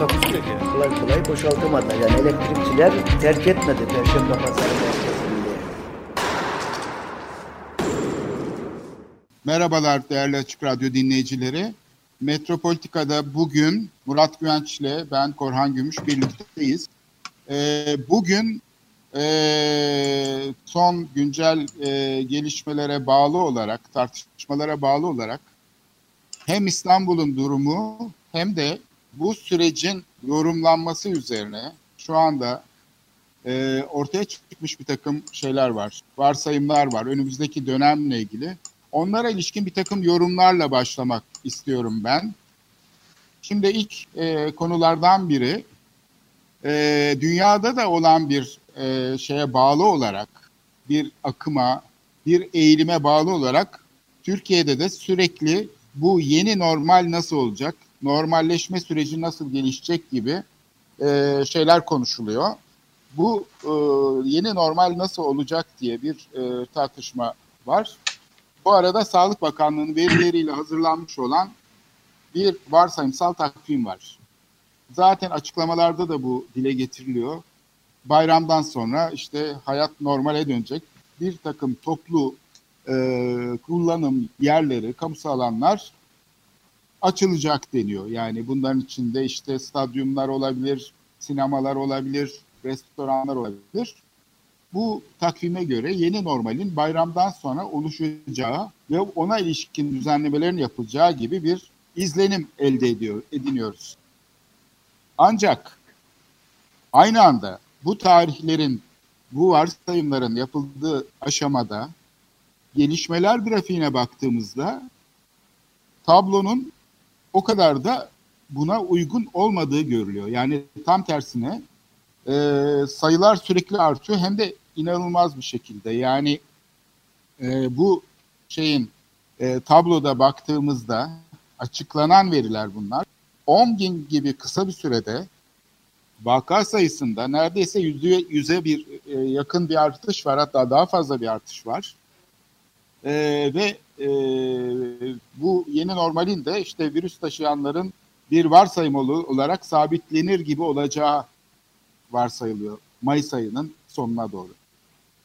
Takusuyor ki. Kolay kolay boşaltamadı. Yani elektrikçiler terk etmedi Perşembe Pazarı. Merhabalar değerli Açık Radyo dinleyicileri. Metropolitika'da bugün Murat Güvenç ile ben Korhan Gümüş birlikteyiz. Ee, bugün e, son güncel e, gelişmelere bağlı olarak, tartışmalara bağlı olarak hem İstanbul'un durumu hem de bu sürecin yorumlanması üzerine şu anda e, ortaya çıkmış bir takım şeyler var, varsayımlar var önümüzdeki dönemle ilgili. Onlara ilişkin bir takım yorumlarla başlamak istiyorum ben. Şimdi ilk e, konulardan biri e, dünyada da olan bir e, şeye bağlı olarak bir akıma, bir eğilime bağlı olarak Türkiye'de de sürekli bu yeni normal nasıl olacak, normalleşme süreci nasıl gelişecek gibi e, şeyler konuşuluyor. Bu e, yeni normal nasıl olacak diye bir e, tartışma var. Bu arada Sağlık Bakanlığı'nın verileriyle hazırlanmış olan bir varsayımsal takvim var. Zaten açıklamalarda da bu dile getiriliyor. Bayramdan sonra işte hayat normale dönecek. Bir takım toplu e, kullanım yerleri, kamusal alanlar açılacak deniyor. Yani bunların içinde işte stadyumlar olabilir, sinemalar olabilir, restoranlar olabilir. Bu takvime göre yeni normalin bayramdan sonra oluşacağı ve ona ilişkin düzenlemelerin yapılacağı gibi bir izlenim elde ediyor, ediniyoruz. Ancak aynı anda bu tarihlerin, bu varsayımların yapıldığı aşamada gelişmeler grafiğine baktığımızda tablonun o kadar da buna uygun olmadığı görülüyor. Yani tam tersine e, sayılar sürekli artıyor hem de inanılmaz bir şekilde. Yani e, bu şeyin e, tabloda baktığımızda açıklanan veriler bunlar. 10 gün gibi kısa bir sürede vaka sayısında neredeyse yüzde yüze bir e, yakın bir artış var hatta daha fazla bir artış var. E, ve e, bu yeni normalin de işte virüs taşıyanların bir varsayım olarak sabitlenir gibi olacağı varsayılıyor Mayıs ayının sonuna doğru.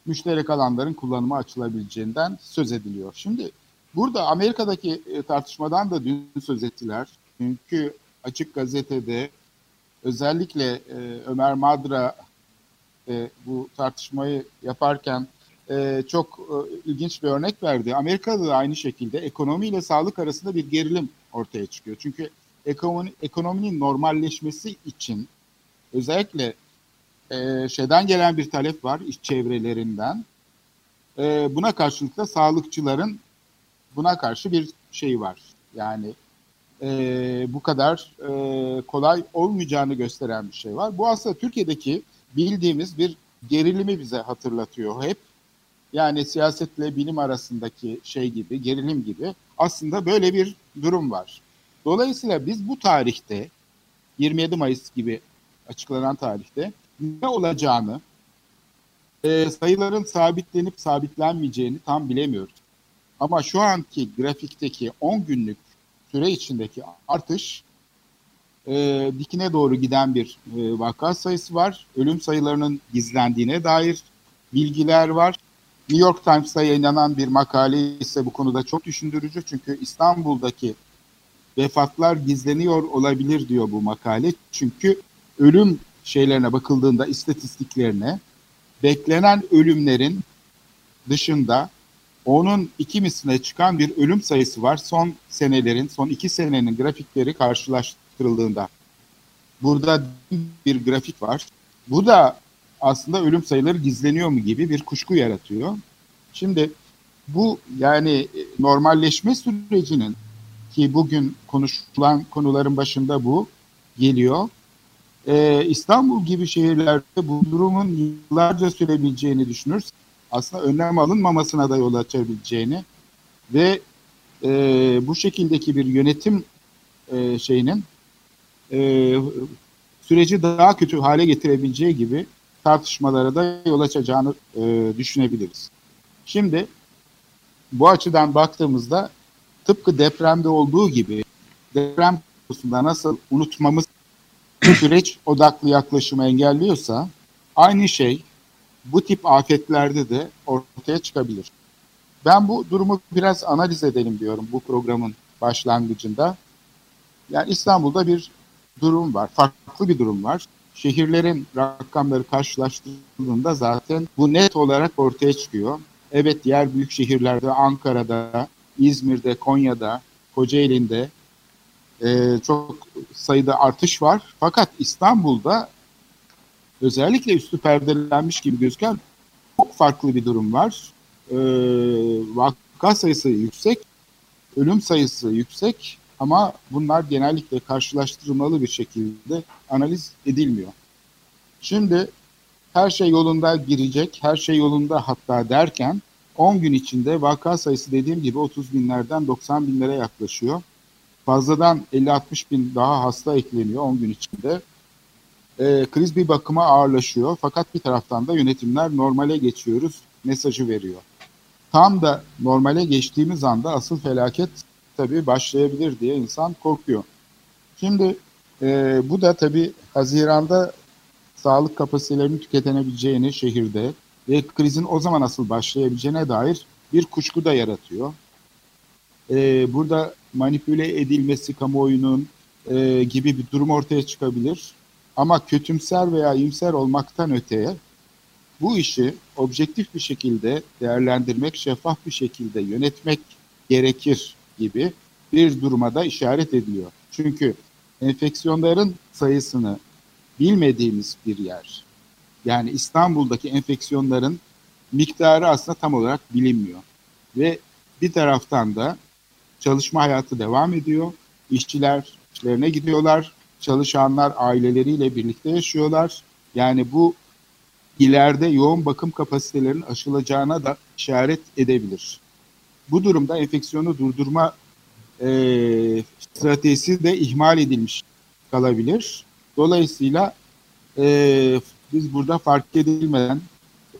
Müşterek alanların kullanıma açılabileceğinden söz ediliyor. Şimdi burada Amerika'daki e, tartışmadan da dün söz ettiler. Çünkü Açık Gazete'de özellikle e, Ömer Madra e, bu tartışmayı yaparken e, çok e, ilginç bir örnek verdi. Amerika'da da aynı şekilde ekonomi ile sağlık arasında bir gerilim ortaya çıkıyor. Çünkü ekonomi, ekonominin normalleşmesi için özellikle e, şeyden gelen bir talep var iş çevrelerinden. E, buna karşılık da sağlıkçıların buna karşı bir şey var. Yani e, bu kadar e, kolay olmayacağını gösteren bir şey var. Bu aslında Türkiye'deki bildiğimiz bir gerilimi bize hatırlatıyor hep. Yani siyasetle bilim arasındaki şey gibi, gerilim gibi aslında böyle bir durum var. Dolayısıyla biz bu tarihte 27 Mayıs gibi açıklanan tarihte ne olacağını, e, sayıların sabitlenip sabitlenmeyeceğini tam bilemiyoruz. Ama şu anki grafikteki 10 günlük süre içindeki artış e, dikine doğru giden bir e, vaka sayısı var. Ölüm sayılarının gizlendiğine dair bilgiler var. New York Times'ta yayınlanan bir makale ise bu konuda çok düşündürücü. Çünkü İstanbul'daki vefatlar gizleniyor olabilir diyor bu makale. Çünkü ölüm şeylerine bakıldığında istatistiklerine beklenen ölümlerin dışında onun iki misline çıkan bir ölüm sayısı var. Son senelerin, son iki senenin grafikleri karşılaştırıldığında. Burada bir grafik var. Bu da aslında ölüm sayıları gizleniyor mu gibi bir kuşku yaratıyor. Şimdi bu yani normalleşme sürecinin ki bugün konuşulan konuların başında bu geliyor. Ee, İstanbul gibi şehirlerde bu durumun yıllarca sürebileceğini düşünürüz. Aslında önlem alınmamasına da yol açabileceğini ve e, bu şekildeki bir yönetim e, şeyinin e, süreci daha kötü hale getirebileceği gibi tartışmalara da yol açacağını e, düşünebiliriz. Şimdi bu açıdan baktığımızda tıpkı depremde olduğu gibi deprem konusunda nasıl unutmamız süreç odaklı yaklaşımı engelliyorsa aynı şey bu tip afetlerde de ortaya çıkabilir. Ben bu durumu biraz analiz edelim diyorum bu programın başlangıcında. Yani İstanbul'da bir durum var, farklı bir durum var. Şehirlerin rakamları karşılaştırıldığında zaten bu net olarak ortaya çıkıyor. Evet diğer büyük şehirlerde, Ankara'da, İzmir'de, Konya'da, Kocaeli'nde e, çok sayıda artış var. Fakat İstanbul'da özellikle üstü perdelenmiş gibi gözüken çok farklı bir durum var. E, vaka sayısı yüksek, ölüm sayısı yüksek ama bunlar genellikle karşılaştırılmalı bir şekilde analiz edilmiyor. Şimdi her şey yolunda girecek, her şey yolunda hatta derken 10 gün içinde vaka sayısı dediğim gibi 30 binlerden 90 binlere yaklaşıyor. Fazladan 50-60 bin daha hasta ekleniyor 10 gün içinde. E, kriz bir bakıma ağırlaşıyor fakat bir taraftan da yönetimler normale geçiyoruz mesajı veriyor. Tam da normale geçtiğimiz anda asıl felaket tabii başlayabilir diye insan korkuyor. Şimdi e, bu da tabii Haziran'da sağlık kapasitelerinin tüketebileceğini şehirde ve krizin o zaman nasıl başlayabileceğine dair bir kuşku da yaratıyor. E, burada manipüle edilmesi kamuoyunun e, gibi bir durum ortaya çıkabilir. Ama kötümser veya iyimser olmaktan öteye bu işi objektif bir şekilde değerlendirmek, şeffaf bir şekilde yönetmek gerekir gibi bir duruma da işaret ediliyor. Çünkü enfeksiyonların sayısını bilmediğimiz bir yer. Yani İstanbul'daki enfeksiyonların miktarı aslında tam olarak bilinmiyor. Ve bir taraftan da çalışma hayatı devam ediyor. İşçiler işlerine gidiyorlar. Çalışanlar aileleriyle birlikte yaşıyorlar. Yani bu ileride yoğun bakım kapasitelerinin aşılacağına da işaret edebilir. Bu durumda enfeksiyonu durdurma e, stratejisi de ihmal edilmiş kalabilir. Dolayısıyla e, biz burada fark edilmeden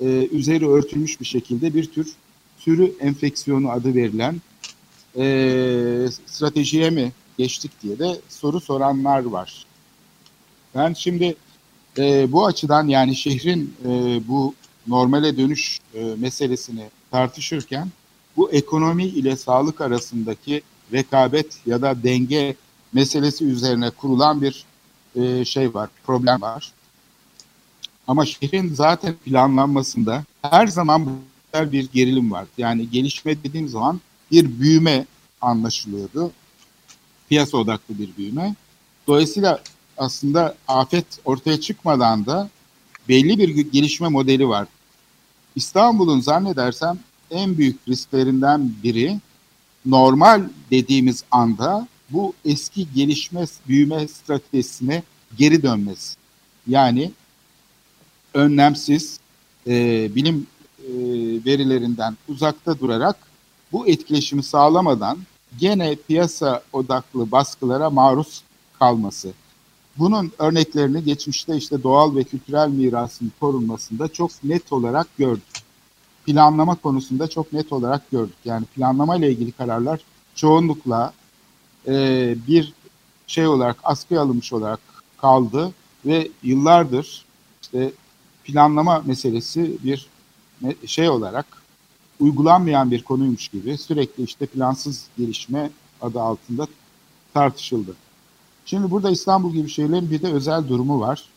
e, üzeri örtülmüş bir şekilde bir tür sürü enfeksiyonu adı verilen e, stratejiye mi geçtik diye de soru soranlar var. Ben şimdi e, bu açıdan yani şehrin e, bu normale dönüş e, meselesini tartışırken bu ekonomi ile sağlık arasındaki rekabet ya da denge meselesi üzerine kurulan bir e, şey var, problem var. Ama şehrin zaten planlanmasında her zaman bir gerilim var. Yani gelişme dediğim zaman bir büyüme anlaşılıyordu. Piyasa odaklı bir büyüme. Dolayısıyla aslında afet ortaya çıkmadan da belli bir gelişme modeli var. İstanbul'un zannedersem en büyük risklerinden biri normal dediğimiz anda bu eski gelişme büyüme stratejisine geri dönmesi. Yani önlemsiz e, bilim e, verilerinden uzakta durarak bu etkileşimi sağlamadan gene piyasa odaklı baskılara maruz kalması. Bunun örneklerini geçmişte işte doğal ve kültürel mirasın korunmasında çok net olarak gördük. Planlama konusunda çok net olarak gördük. Yani planlama ile ilgili kararlar çoğunlukla e, bir şey olarak askıya alınmış olarak kaldı ve yıllardır işte planlama meselesi bir şey olarak uygulanmayan bir konuymuş gibi sürekli işte plansız gelişme adı altında tartışıldı. Şimdi burada İstanbul gibi şehirlerin bir de özel durumu var.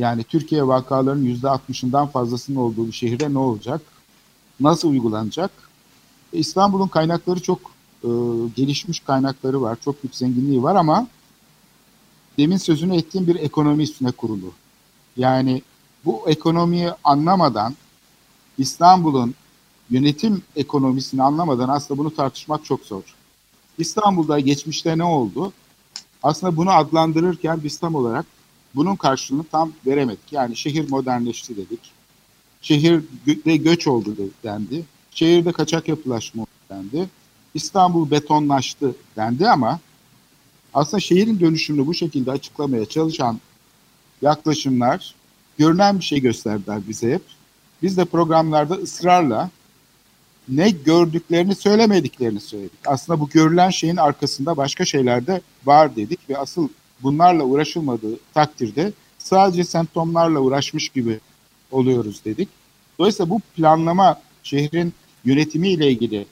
Yani Türkiye vakalarının yüzde 60'ından fazlasının olduğu bir şehirde ne olacak? Nasıl uygulanacak? E, İstanbul'un kaynakları çok e, gelişmiş kaynakları var. Çok büyük zenginliği var ama demin sözünü ettiğim bir ekonomi üstüne kurulu. Yani bu ekonomiyi anlamadan İstanbul'un yönetim ekonomisini anlamadan aslında bunu tartışmak çok zor. İstanbul'da geçmişte ne oldu? Aslında bunu adlandırırken biz tam olarak bunun karşılığını tam veremedik. Yani şehir modernleşti dedik. Şehirde göç oldu dendi. Şehirde kaçak yapılaşma dendi. İstanbul betonlaştı dendi ama aslında şehrin dönüşümünü bu şekilde açıklamaya çalışan yaklaşımlar görünen bir şey gösterdiler bize hep. Biz de programlarda ısrarla ne gördüklerini söylemediklerini söyledik. Aslında bu görülen şeyin arkasında başka şeyler de var dedik ve asıl bunlarla uğraşılmadığı takdirde sadece semptomlarla uğraşmış gibi oluyoruz dedik. Dolayısıyla bu planlama şehrin yönetimi ile ilgili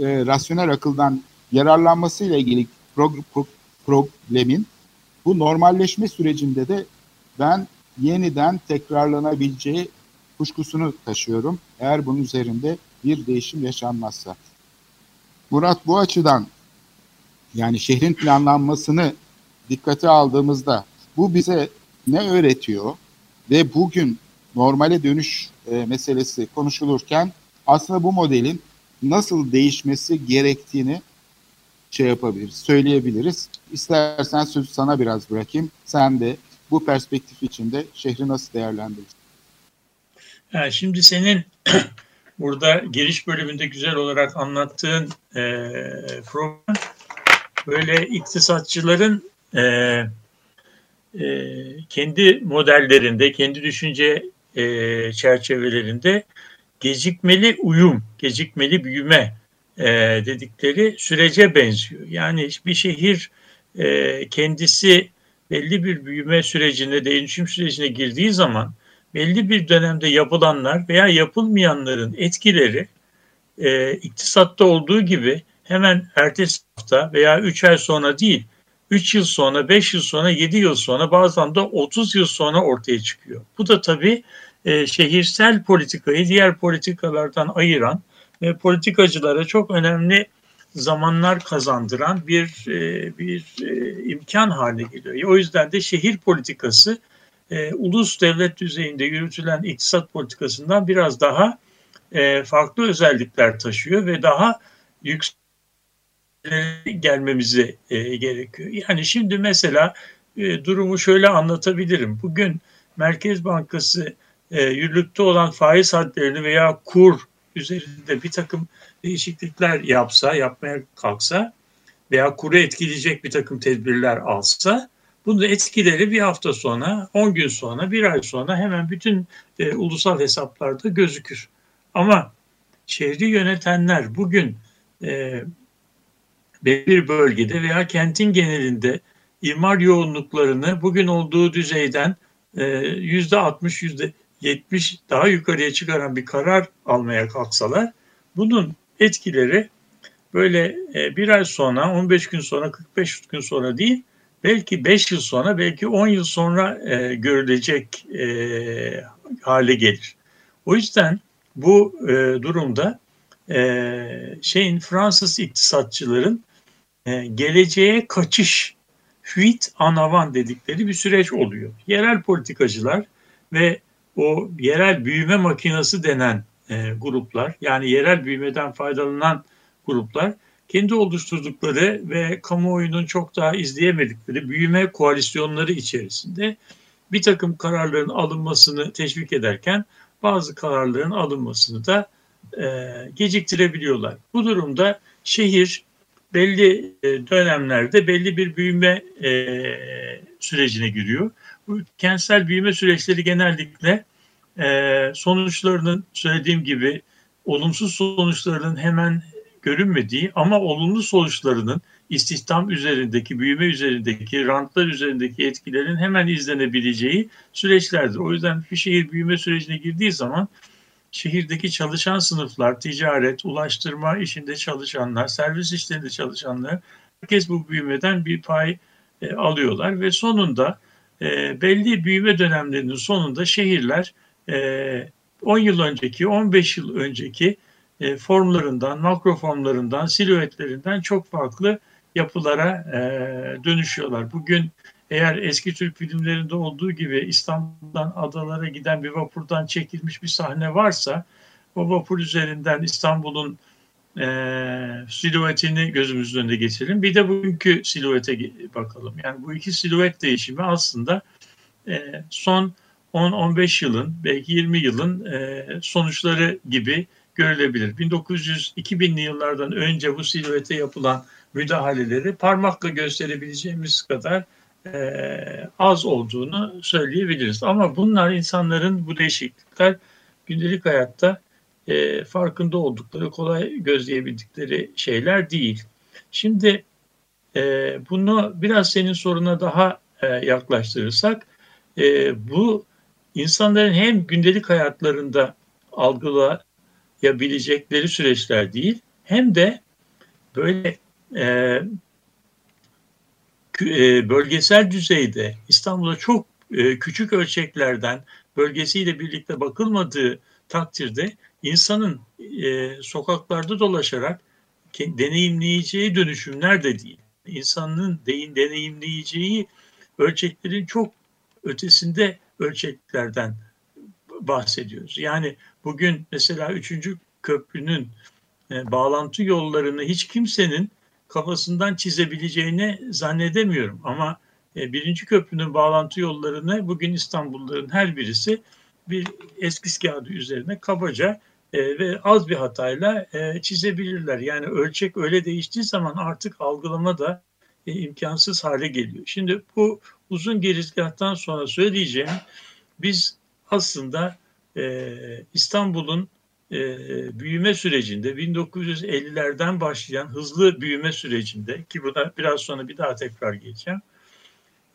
e, rasyonel akıldan yararlanması ile ilgili pro, pro, problemin bu normalleşme sürecinde de ben yeniden tekrarlanabileceği kuşkusunu taşıyorum. Eğer bunun üzerinde bir değişim yaşanmazsa. Murat bu açıdan yani şehrin planlanmasını dikkate aldığımızda bu bize ne öğretiyor ve bugün normale dönüş e, meselesi konuşulurken aslında bu modelin nasıl değişmesi gerektiğini şey yapabiliriz, söyleyebiliriz. İstersen sözü sana biraz bırakayım. Sen de bu perspektif içinde şehri nasıl değerlendirirsin? Yani şimdi senin burada giriş bölümünde güzel olarak anlattığın e, program böyle iktisatçıların e, e, kendi modellerinde, kendi düşünce e, çerçevelerinde gecikmeli uyum, gecikmeli büyüme e, dedikleri sürece benziyor. Yani bir şehir e, kendisi belli bir büyüme sürecine, değişim sürecine girdiği zaman belli bir dönemde yapılanlar veya yapılmayanların etkileri e, iktisatta olduğu gibi hemen ertesi hafta veya 3 ay sonra değil, 3 yıl sonra, 5 yıl sonra, 7 yıl sonra bazen de 30 yıl sonra ortaya çıkıyor. Bu da tabii e, şehirsel politikayı diğer politikalardan ayıran ve politikacılara çok önemli zamanlar kazandıran bir e, bir e, imkan haline geliyor. O yüzden de şehir politikası e, ulus devlet düzeyinde yürütülen iktisat politikasından biraz daha e, farklı özellikler taşıyor ve daha yüksek gelmemizi e, gerekiyor. Yani şimdi mesela e, durumu şöyle anlatabilirim. Bugün Merkez Bankası e, yürürlükte olan faiz hadlerini veya kur üzerinde bir takım değişiklikler yapsa, yapmaya kalksa veya kuru etkileyecek bir takım tedbirler alsa bunun etkileri bir hafta sonra, 10 gün sonra, bir ay sonra hemen bütün e, ulusal hesaplarda gözükür. Ama şehri yönetenler bugün e, bir bölgede veya kentin genelinde imar yoğunluklarını bugün olduğu düzeyden e, yüzde 60, yüzde 70 daha yukarıya çıkaran bir karar almaya kalksalar bunun etkileri böyle e, bir ay sonra, 15 gün sonra, 45 gün sonra değil, belki 5 yıl sonra, belki 10 yıl sonra e, görülecek hale gelir. O yüzden bu durumda şeyin Fransız iktisatçıların e, geleceğe kaçış, fuit en avant dedikleri bir süreç oluyor. Yerel politikacılar ve o yerel büyüme makinası denen e, gruplar yani yerel büyümeden faydalanan gruplar kendi oluşturdukları ve kamuoyunun çok daha izleyemedikleri büyüme koalisyonları içerisinde bir takım kararların alınmasını teşvik ederken bazı kararların alınmasını da e, geciktirebiliyorlar. Bu durumda şehir belli e, dönemlerde belli bir büyüme e, sürecine giriyor. Bu kentsel büyüme süreçleri genellikle e, sonuçlarının söylediğim gibi olumsuz sonuçlarının hemen görünmediği ama olumlu sonuçlarının istihdam üzerindeki, büyüme üzerindeki, rantlar üzerindeki etkilerin hemen izlenebileceği süreçlerdir. O yüzden bir şehir büyüme sürecine girdiği zaman şehirdeki çalışan sınıflar, ticaret, ulaştırma işinde çalışanlar, servis işlerinde çalışanlar herkes bu büyümeden bir pay e, alıyorlar ve sonunda e, belli büyüme dönemlerinin sonunda şehirler e, 10 yıl önceki, 15 yıl önceki e, formlarından, makro formlarından, silüetlerinden çok farklı yapılara e, dönüşüyorlar. Bugün eğer eski Türk filmlerinde olduğu gibi İstanbul'dan adalara giden bir vapurdan çekilmiş bir sahne varsa o vapur üzerinden İstanbul'un e, silüetini gözümüzün önünde geçirelim. Bir de bugünkü silüete bakalım. Yani bu iki silüet değişimi aslında e, son 10-15 yılın belki 20 yılın e, sonuçları gibi görülebilir. 1900-2000'li yıllardan önce bu silüete yapılan müdahaleleri parmakla gösterebileceğimiz kadar e, az olduğunu söyleyebiliriz. Ama bunlar insanların bu değişiklikler gündelik hayatta e, farkında oldukları, kolay gözleyebildikleri şeyler değil. Şimdi e, bunu biraz senin soruna daha e, yaklaştırırsak, e, bu insanların hem gündelik hayatlarında algılayabilecekleri süreçler değil, hem de böyle e, bölgesel düzeyde İstanbul'a çok e, küçük ölçeklerden bölgesiyle birlikte bakılmadığı takdirde insanın e, sokaklarda dolaşarak deneyimleyeceği dönüşümler de değil. İnsanın deyin deneyimleyeceği ölçeklerin çok ötesinde ölçeklerden bahsediyoruz. Yani bugün mesela üçüncü köprünün e, bağlantı yollarını hiç kimsenin kafasından çizebileceğini zannedemiyorum. Ama e, birinci köprünün bağlantı yollarını bugün İstanbulluların her birisi bir eskiz kağıdı üzerine kabaca e, ve az bir hatayla e, çizebilirler. Yani ölçek öyle değiştiği zaman artık algılama da e, imkansız hale geliyor. Şimdi bu uzun girizgahtan sonra söyleyeceğim biz aslında e, İstanbul'un e, büyüme sürecinde 1950'lerden başlayan hızlı büyüme sürecinde ki buna biraz sonra bir daha tekrar geleceğim.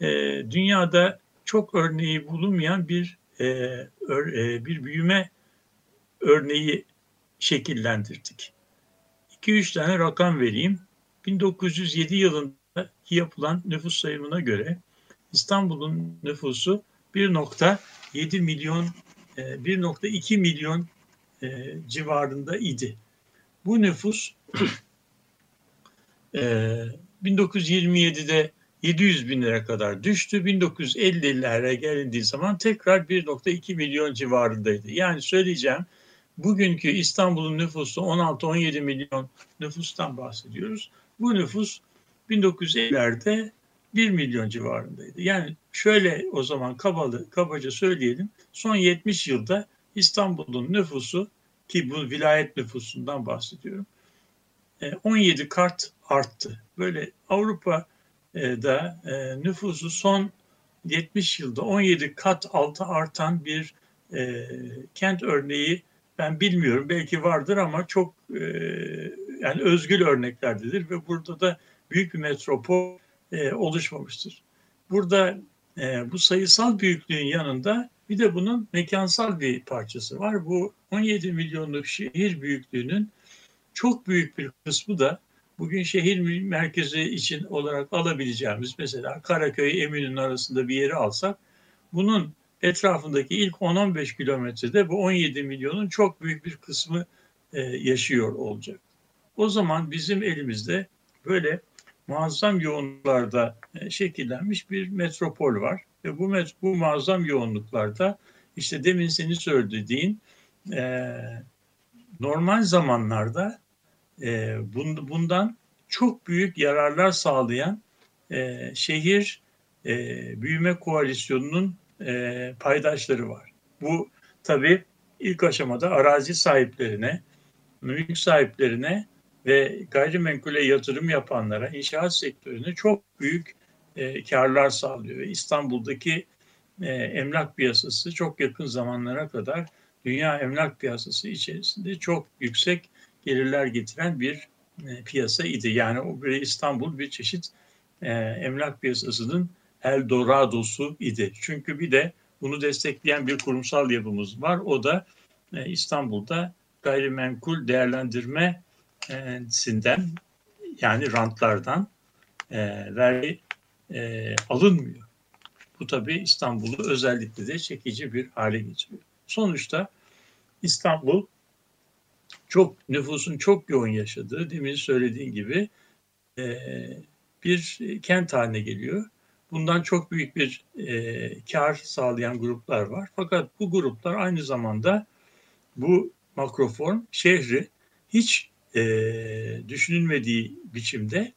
E, dünyada çok örneği bulunmayan bir e, ör, e, bir büyüme örneği şekillendirdik. 2-3 tane rakam vereyim. 1907 yılında yapılan nüfus sayımına göre İstanbul'un nüfusu 1.7 milyon 1.2 e, milyon e, civarında idi. Bu nüfus e, 1927'de 700 bin lira kadar düştü. 1950'lere gelindiği zaman tekrar 1.2 milyon civarındaydı. Yani söyleyeceğim bugünkü İstanbul'un nüfusu 16-17 milyon nüfustan bahsediyoruz. Bu nüfus 1950'lerde 1 milyon civarındaydı. Yani şöyle o zaman kabalı, kabaca söyleyelim. Son 70 yılda İstanbul'un nüfusu ki bu vilayet nüfusundan bahsediyorum. 17 e, kart arttı. Böyle Avrupa'da e, nüfusu son 70 yılda 17 kat altı artan bir e, kent örneği ben bilmiyorum. Belki vardır ama çok yani özgül örneklerdedir ve burada da büyük bir metropol oluşmamıştır. Burada bu sayısal büyüklüğün yanında bir de bunun mekansal bir parçası var. Bu 17 milyonluk şehir büyüklüğünün çok büyük bir kısmı da bugün şehir merkezi için olarak alabileceğimiz mesela Karaköy Eminönü arasında bir yeri alsak bunun etrafındaki ilk 10-15 kilometrede bu 17 milyonun çok büyük bir kısmı e, yaşıyor olacak. O zaman bizim elimizde böyle muazzam yoğunluklarda e, şekillenmiş bir metropol var. Ve bu, bu muazzam yoğunluklarda işte demin seni söylediğin e, normal zamanlarda e, bundan çok büyük yararlar sağlayan e, şehir e, büyüme koalisyonunun e, paydaşları var. Bu tabii ilk aşamada arazi sahiplerine, mülk sahiplerine ve gayrimenkule yatırım yapanlara, inşaat sektörüne çok büyük e, karlar sağlıyor. Ve İstanbul'daki e, emlak piyasası çok yakın zamanlara kadar dünya emlak piyasası içerisinde çok yüksek gelirler getiren bir e, piyasa idi. Yani o bir İstanbul bir çeşit e, emlak piyasasının Eldorado'su idi. Çünkü bir de bunu destekleyen bir kurumsal yapımız var. O da e, İstanbul'da gayrimenkul değerlendirmesinden yani rantlardan e, vergi e, alınmıyor. Bu tabii İstanbul'u özellikle de çekici bir hale getiriyor. Sonuçta İstanbul çok nüfusun çok yoğun yaşadığı, demin söylediğin gibi e, bir kent haline geliyor. Bundan çok büyük bir e, kar sağlayan gruplar var. Fakat bu gruplar aynı zamanda bu makroform şehri hiç e, düşünülmediği biçimde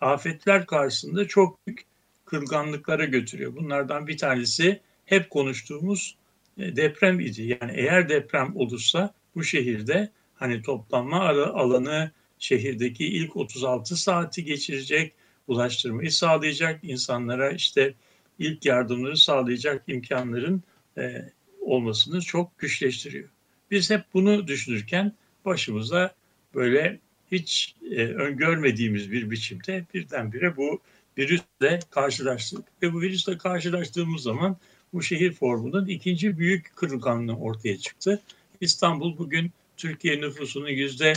afetler karşısında çok büyük kırılganlıklara götürüyor. Bunlardan bir tanesi hep konuştuğumuz e, deprem idi. Yani eğer deprem olursa bu şehirde hani toplanma alanı şehirdeki ilk 36 saati geçirecek, ulaştırmayı sağlayacak, insanlara işte ilk yardımları sağlayacak imkanların e, olmasını çok güçleştiriyor. Biz hep bunu düşünürken başımıza böyle hiç e, öngörmediğimiz bir biçimde birdenbire bu virüsle karşılaştık. Ve bu virüsle karşılaştığımız zaman bu şehir formunun ikinci büyük kırılganlığı ortaya çıktı. İstanbul bugün Türkiye nüfusunun yüzde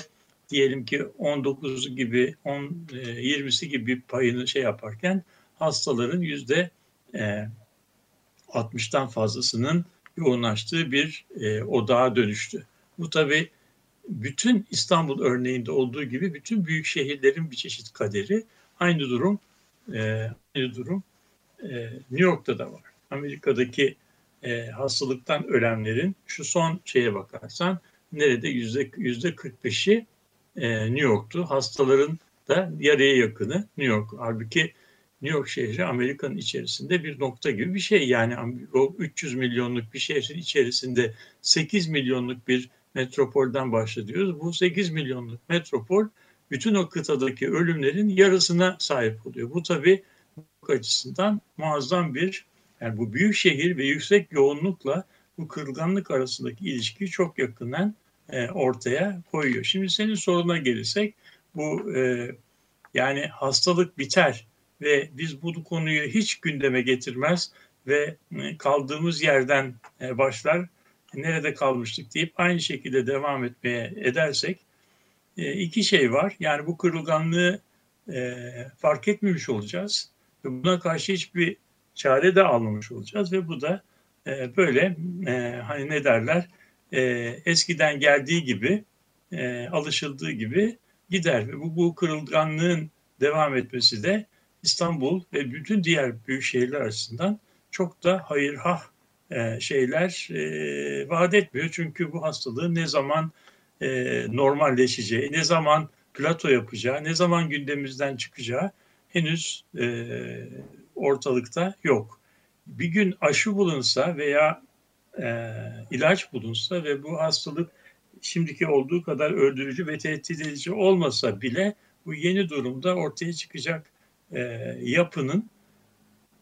diyelim ki 19 gibi 10 20'si e, gibi payını şey yaparken hastaların yüzde 60'tan e, fazlasının yoğunlaştığı bir e, odağa dönüştü. Bu tabi bütün İstanbul örneğinde olduğu gibi bütün büyük şehirlerin bir çeşit kaderi aynı durum aynı durum New York'ta da var. Amerika'daki hastalıktan ölenlerin şu son şeye bakarsan nerede yüzde yüzde 45'i e, New York'tu. Hastaların da yarıya yakını New York. Halbuki New York şehri Amerika'nın içerisinde bir nokta gibi bir şey. Yani o 300 milyonluk bir şehrin içerisinde 8 milyonluk bir metropolden bahsediyoruz. Bu 8 milyonluk metropol bütün o kıtadaki ölümlerin yarısına sahip oluyor. Bu tabii açısından muazzam bir yani bu büyük şehir ve yüksek yoğunlukla bu kırılganlık arasındaki ilişkiyi çok yakından e, ortaya koyuyor. Şimdi senin soruna gelirsek bu e, yani hastalık biter ve biz bu konuyu hiç gündeme getirmez ve e, kaldığımız yerden e, başlar nerede kalmıştık deyip aynı şekilde devam etmeye edersek e, iki şey var. Yani bu kırılganlığı e, fark etmemiş olacağız ve buna karşı hiçbir çare de almamış olacağız ve bu da e, böyle e, hani ne derler e, eskiden geldiği gibi e, alışıldığı gibi gider. Ve bu, bu kırılganlığın devam etmesi de İstanbul ve bütün diğer büyük şehirler açısından çok da hayırhah e, şeyler e, vaat etmiyor. Çünkü bu hastalığın ne zaman e, normalleşeceği, ne zaman plato yapacağı, ne zaman gündemimizden çıkacağı henüz e, ortalıkta yok. Bir gün aşı bulunsa veya e, ilaç bulunsa ve bu hastalık şimdiki olduğu kadar öldürücü ve tehdit edici olmasa bile bu yeni durumda ortaya çıkacak e, yapının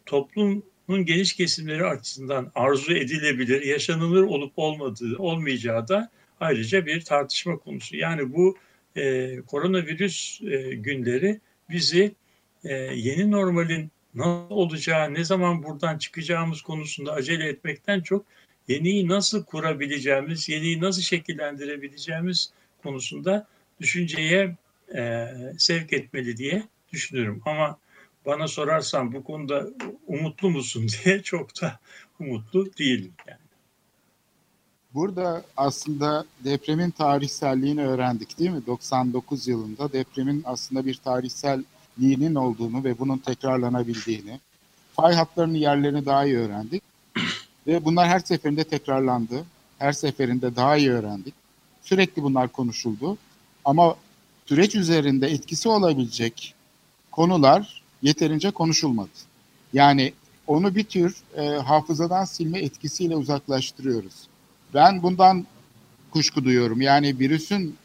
toplumun geniş kesimleri açısından arzu edilebilir, yaşanılır olup olmadığı, olmayacağı da ayrıca bir tartışma konusu. Yani bu e, koronavirüs e, günleri bizi e, yeni normalin nasıl olacağı, ne zaman buradan çıkacağımız konusunda acele etmekten çok yeniyi nasıl kurabileceğimiz, yeniyi nasıl şekillendirebileceğimiz konusunda düşünceye e, sevk etmeli diye düşünüyorum. Ama bana sorarsan bu konuda umutlu musun diye çok da umutlu değilim. Yani. Burada aslında depremin tarihselliğini öğrendik değil mi? 99 yılında depremin aslında bir tarihselliğinin olduğunu ve bunun tekrarlanabildiğini, fay hatlarının yerlerini daha iyi öğrendik. Ve bunlar her seferinde tekrarlandı. Her seferinde daha iyi öğrendik. Sürekli bunlar konuşuldu. Ama süreç üzerinde etkisi olabilecek konular yeterince konuşulmadı. Yani onu bir tür e, hafızadan silme etkisiyle uzaklaştırıyoruz. Ben bundan kuşku duyuyorum. Yani virüsün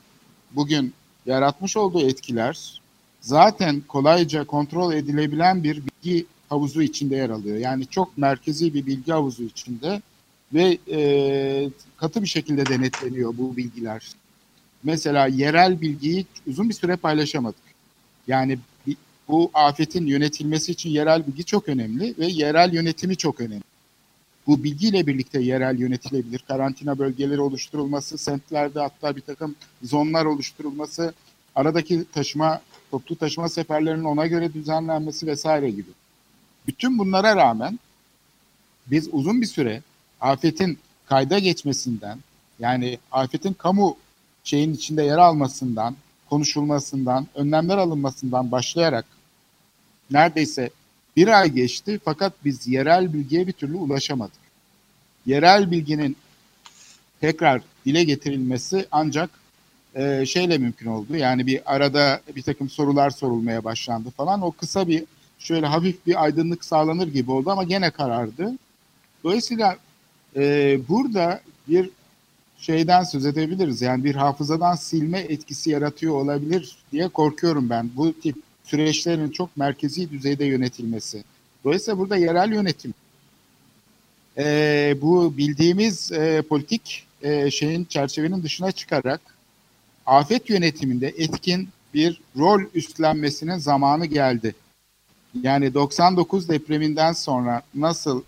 bugün yaratmış olduğu etkiler zaten kolayca kontrol edilebilen bir bilgi havuzu içinde yer alıyor. Yani çok merkezi bir bilgi havuzu içinde ve e, katı bir şekilde denetleniyor bu bilgiler. Mesela yerel bilgiyi uzun bir süre paylaşamadık. Yani bu afetin yönetilmesi için yerel bilgi çok önemli ve yerel yönetimi çok önemli. Bu bilgiyle birlikte yerel yönetilebilir. Karantina bölgeleri oluşturulması, semtlerde hatta bir takım zonlar oluşturulması, aradaki taşıma, toplu taşıma seferlerinin ona göre düzenlenmesi vesaire gibi. Bütün bunlara rağmen biz uzun bir süre afetin kayda geçmesinden yani afetin kamu şeyin içinde yer almasından, konuşulmasından, önlemler alınmasından başlayarak neredeyse bir ay geçti fakat biz yerel bilgiye bir türlü ulaşamadık. Yerel bilginin tekrar dile getirilmesi ancak e, şeyle mümkün oldu. Yani bir arada bir takım sorular sorulmaya başlandı falan. O kısa bir şöyle hafif bir aydınlık sağlanır gibi oldu ama gene karardı. Dolayısıyla e, burada bir şeyden söz edebiliriz. Yani bir hafızadan silme etkisi yaratıyor olabilir diye korkuyorum ben. Bu tip süreçlerin çok merkezi düzeyde yönetilmesi. Dolayısıyla burada yerel yönetim e, bu bildiğimiz e, politik e, şeyin çerçevenin dışına çıkarak afet yönetiminde etkin bir rol üstlenmesinin zamanı geldi. Yani 99 depreminden sonra nasıl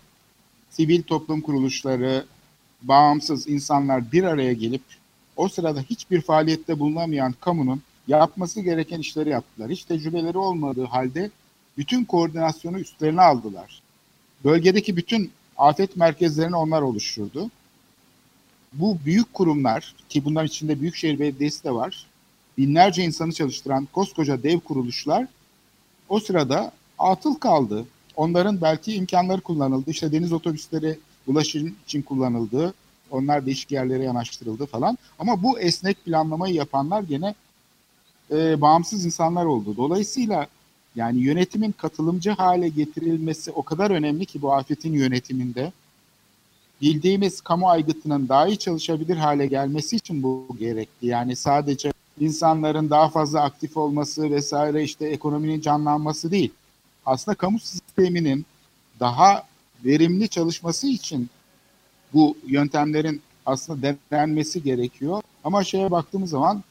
sivil toplum kuruluşları, bağımsız insanlar bir araya gelip o sırada hiçbir faaliyette bulunamayan kamunun yapması gereken işleri yaptılar. Hiç tecrübeleri olmadığı halde bütün koordinasyonu üstlerine aldılar. Bölgedeki bütün afet merkezlerini onlar oluşturdu. Bu büyük kurumlar ki bunların içinde Büyükşehir Belediyesi de var. Binlerce insanı çalıştıran koskoca dev kuruluşlar o sırada atıl kaldı. Onların belki imkanları kullanıldı. İşte deniz otobüsleri ulaşım için kullanıldı. Onlar değişik yerlere yanaştırıldı falan. Ama bu esnek planlamayı yapanlar gene e, bağımsız insanlar oldu. Dolayısıyla yani yönetimin katılımcı hale getirilmesi o kadar önemli ki bu afetin yönetiminde. Bildiğimiz kamu aygıtının daha iyi çalışabilir hale gelmesi için bu gerekli. Yani sadece insanların daha fazla aktif olması vesaire işte ekonominin canlanması değil. Aslında kamu sisteminin daha verimli çalışması için bu yöntemlerin aslında denenmesi gerekiyor. Ama şeye baktığımız zaman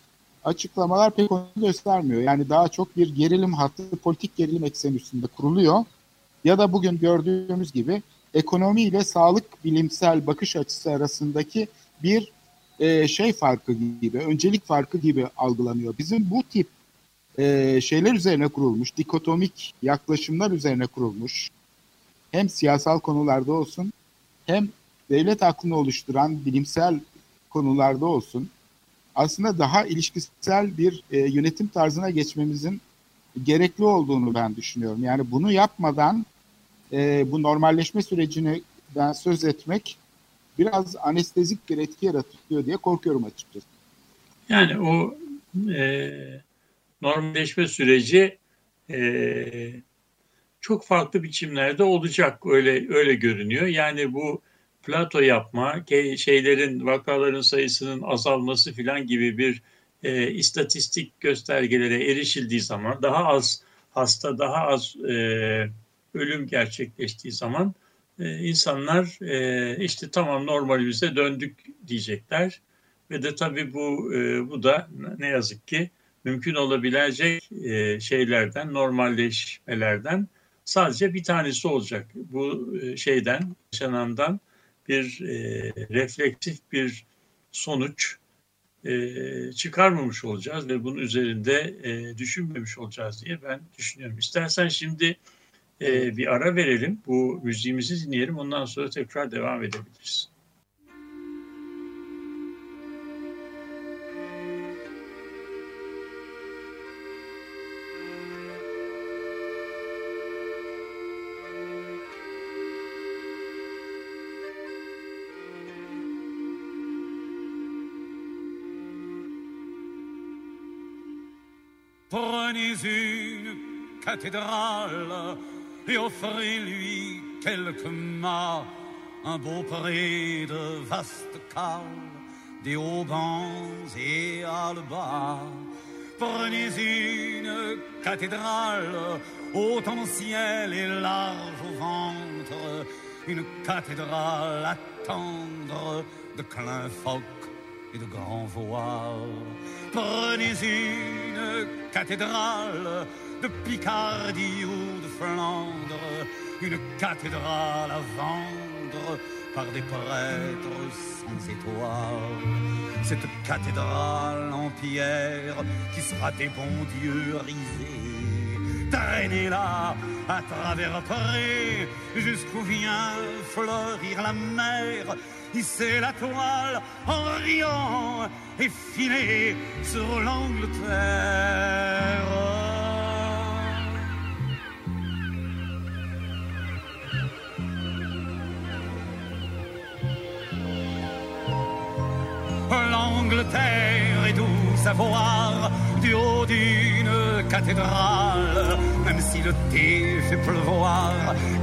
açıklamalar pek onu göstermiyor. Yani daha çok bir gerilim hattı, politik gerilim ekseni üstünde kuruluyor. Ya da bugün gördüğümüz gibi ekonomi ile sağlık bilimsel bakış açısı arasındaki bir e, şey farkı gibi, öncelik farkı gibi algılanıyor. Bizim bu tip e, şeyler üzerine kurulmuş, dikotomik yaklaşımlar üzerine kurulmuş, hem siyasal konularda olsun, hem devlet aklını oluşturan bilimsel konularda olsun, aslında daha ilişkisel bir e, yönetim tarzına geçmemizin gerekli olduğunu ben düşünüyorum. Yani bunu yapmadan e, bu normalleşme sürecini ben söz etmek biraz anestezik bir etki yaratıyor diye korkuyorum açıkçası. Yani o e, normalleşme süreci e, çok farklı biçimlerde olacak öyle öyle görünüyor. Yani bu plato yapma, şeylerin vakaların sayısının azalması filan gibi bir e, istatistik göstergelere erişildiği zaman daha az hasta, daha az e, ölüm gerçekleştiği zaman e, insanlar e, işte tamam normalimize döndük diyecekler ve de tabii bu e, bu da ne yazık ki mümkün olabilecek e, şeylerden, normalleşmelerden sadece bir tanesi olacak. Bu e, şeyden, yaşanandan bir e, refleksif bir sonuç e, çıkarmamış olacağız ve bunun üzerinde e, düşünmemiş olacağız diye ben düşünüyorum. İstersen şimdi e, bir ara verelim, bu müziğimizi dinleyelim, ondan sonra tekrar devam edebiliriz. Prenez une cathédrale et offrez-lui quelques mâts, un beau pré de vastes cales, des haubans et bas. Prenez une cathédrale haute en ciel et large au ventre, une cathédrale à tendre de clin et de grands voiles. Prenez une cathédrale de Picardie ou de Flandre, une cathédrale à vendre par des prêtres sans étoiles. Cette cathédrale en pierre qui sera des bons dieux risés. Traînez-la à travers Paris jusqu'où vient fleurir la mer hisser la toile en riant et filer sur l'Angleterre. L'Angleterre du haut d'une cathédrale, même si le thé fait pleuvoir,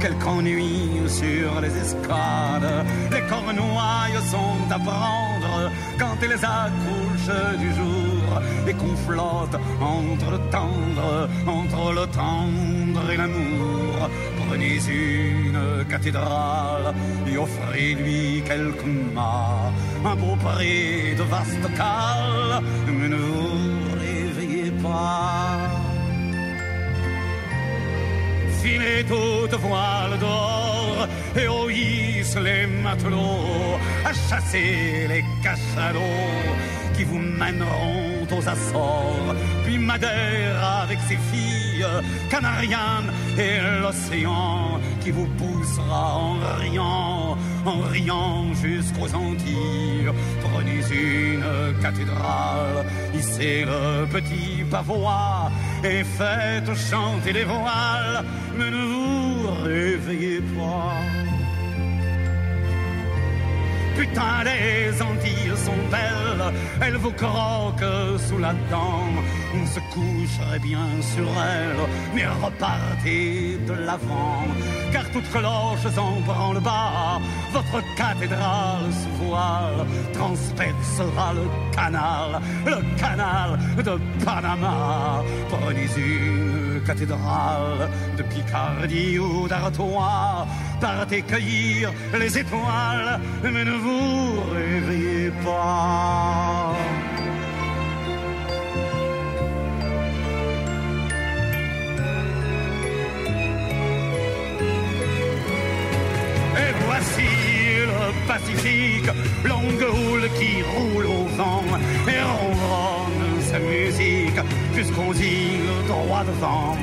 quelque ennui sur les escales. Les cornouailles sont à prendre quand elles accouchent du jour et qu'on flotte entre le tendre, entre le tendre et l'amour. Prenez une cathédrale et offrez-lui quelques mâts, un beau pré de vaste cale, mais ne vous réveillez pas. Filez toute voile d'or et hisse les matelots à chasser les cachalots qui vous mèneront aux Açores, puis Madère avec ses filles, Canarian et l'océan qui vous poussera en riant, en riant jusqu'aux Antilles. Prenez une cathédrale, hissez le petit pavois et faites chanter les voiles, mais ne vous réveillez pas. Putain, les Antilles sont belles, elles vous croquent sous la dent. On se coucherait bien sur elles, mais repartez de l'avant. Car toute cloche en prend le bas, votre cathédrale sous voile transpercera le canal, le canal de Panama. Prenez une cathédrale de Picardie ou d'Artois, partez cueillir les étoiles, mais ne vous réveillez pas. Et voici le Pacifique, longue houle qui roule au vent et ronronne sa musique jusqu'aux îles droit devant.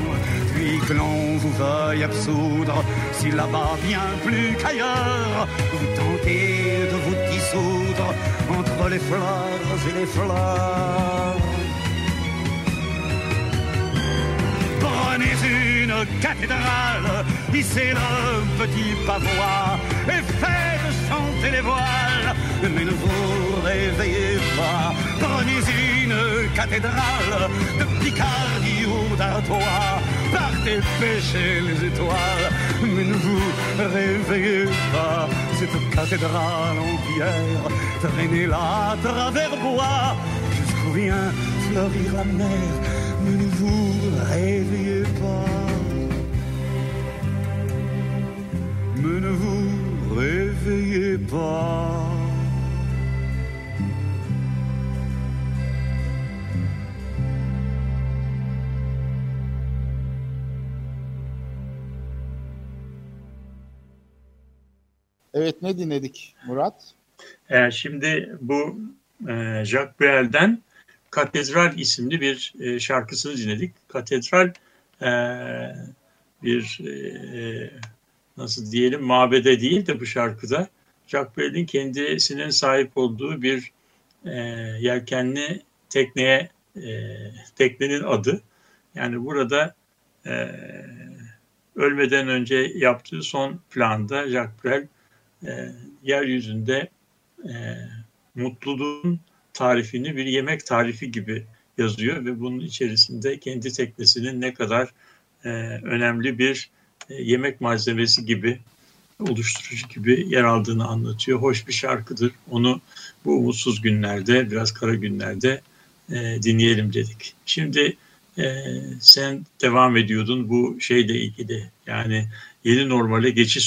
Puis que l'on vous veuille absoudre, si là-bas bien plus qu'ailleurs, vous tentez de vous dissoudre entre les fleurs et les fleurs. Prenez une cathédrale, hissez le petit pavois et faites chanter les voiles, mais ne vous réveillez pas. Prenez une cathédrale de Picardie ou d'Artois, partez pêcher les étoiles, mais ne vous réveillez pas. Cette cathédrale en pierre, traînez-la à travers bois, jusqu'où vient fleurir la mer, mais ne vous réveillez pas. Mais ne vous réveillez pas. Evet ne dinledik Murat? Ee, şimdi bu e, Jacques Brel'den Katedral isimli bir e, şarkısını dinledik. Katedral e, bir e, nasıl diyelim mabede değil de bu şarkıda Jacques Brel'in kendisinin sahip olduğu bir e, yelkenli tekneye e, teknenin adı. Yani burada e, ölmeden önce yaptığı son planda Jacques Brel e, yeryüzünde e, mutluluğun tarifini bir yemek tarifi gibi yazıyor ve bunun içerisinde kendi teknesinin ne kadar e, önemli bir e, yemek malzemesi gibi oluşturucu gibi yer aldığını anlatıyor. Hoş bir şarkıdır. Onu bu umutsuz günlerde, biraz kara günlerde e, dinleyelim dedik. Şimdi e, sen devam ediyordun bu şeyle ilgili. Yani yeni normale geçiş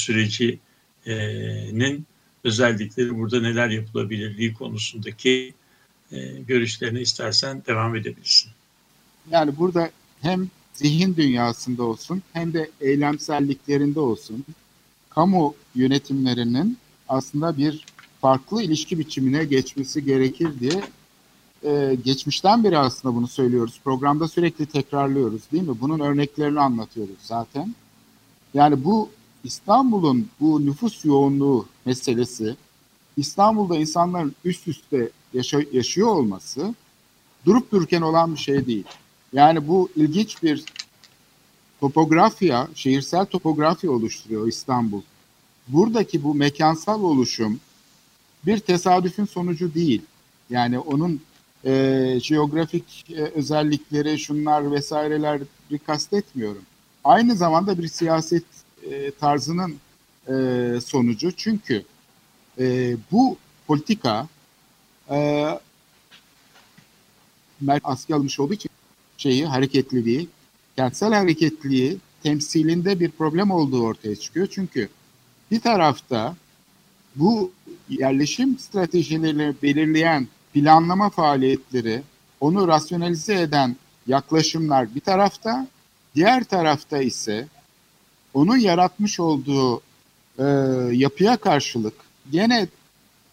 sürecinin özellikleri burada neler yapılabilirliği konusundaki e, görüşlerini istersen devam edebilirsin. Yani burada hem zihin dünyasında olsun hem de eylemselliklerinde olsun kamu yönetimlerinin aslında bir farklı ilişki biçimine geçmesi gerekir diye e, geçmişten beri aslında bunu söylüyoruz. Programda sürekli tekrarlıyoruz değil mi? Bunun örneklerini anlatıyoruz zaten. Yani bu İstanbul'un bu nüfus yoğunluğu meselesi, İstanbul'da insanların üst üste yaşa yaşıyor olması durup dururken olan bir şey değil. Yani bu ilginç bir topografya, şehirsel topografya oluşturuyor İstanbul. Buradaki bu mekansal oluşum bir tesadüfün sonucu değil. Yani onun e, jeografik e, özellikleri, şunlar vesaireleri kastetmiyorum. Aynı zamanda bir siyaset e, tarzının e, sonucu. Çünkü e, bu politika e, askıya almış olduğu için şeyi, hareketliliği, kentsel hareketliliği temsilinde bir problem olduğu ortaya çıkıyor. Çünkü bir tarafta bu yerleşim stratejilerini belirleyen planlama faaliyetleri, onu rasyonalize eden yaklaşımlar bir tarafta, diğer tarafta ise onun yaratmış olduğu e, yapıya karşılık gene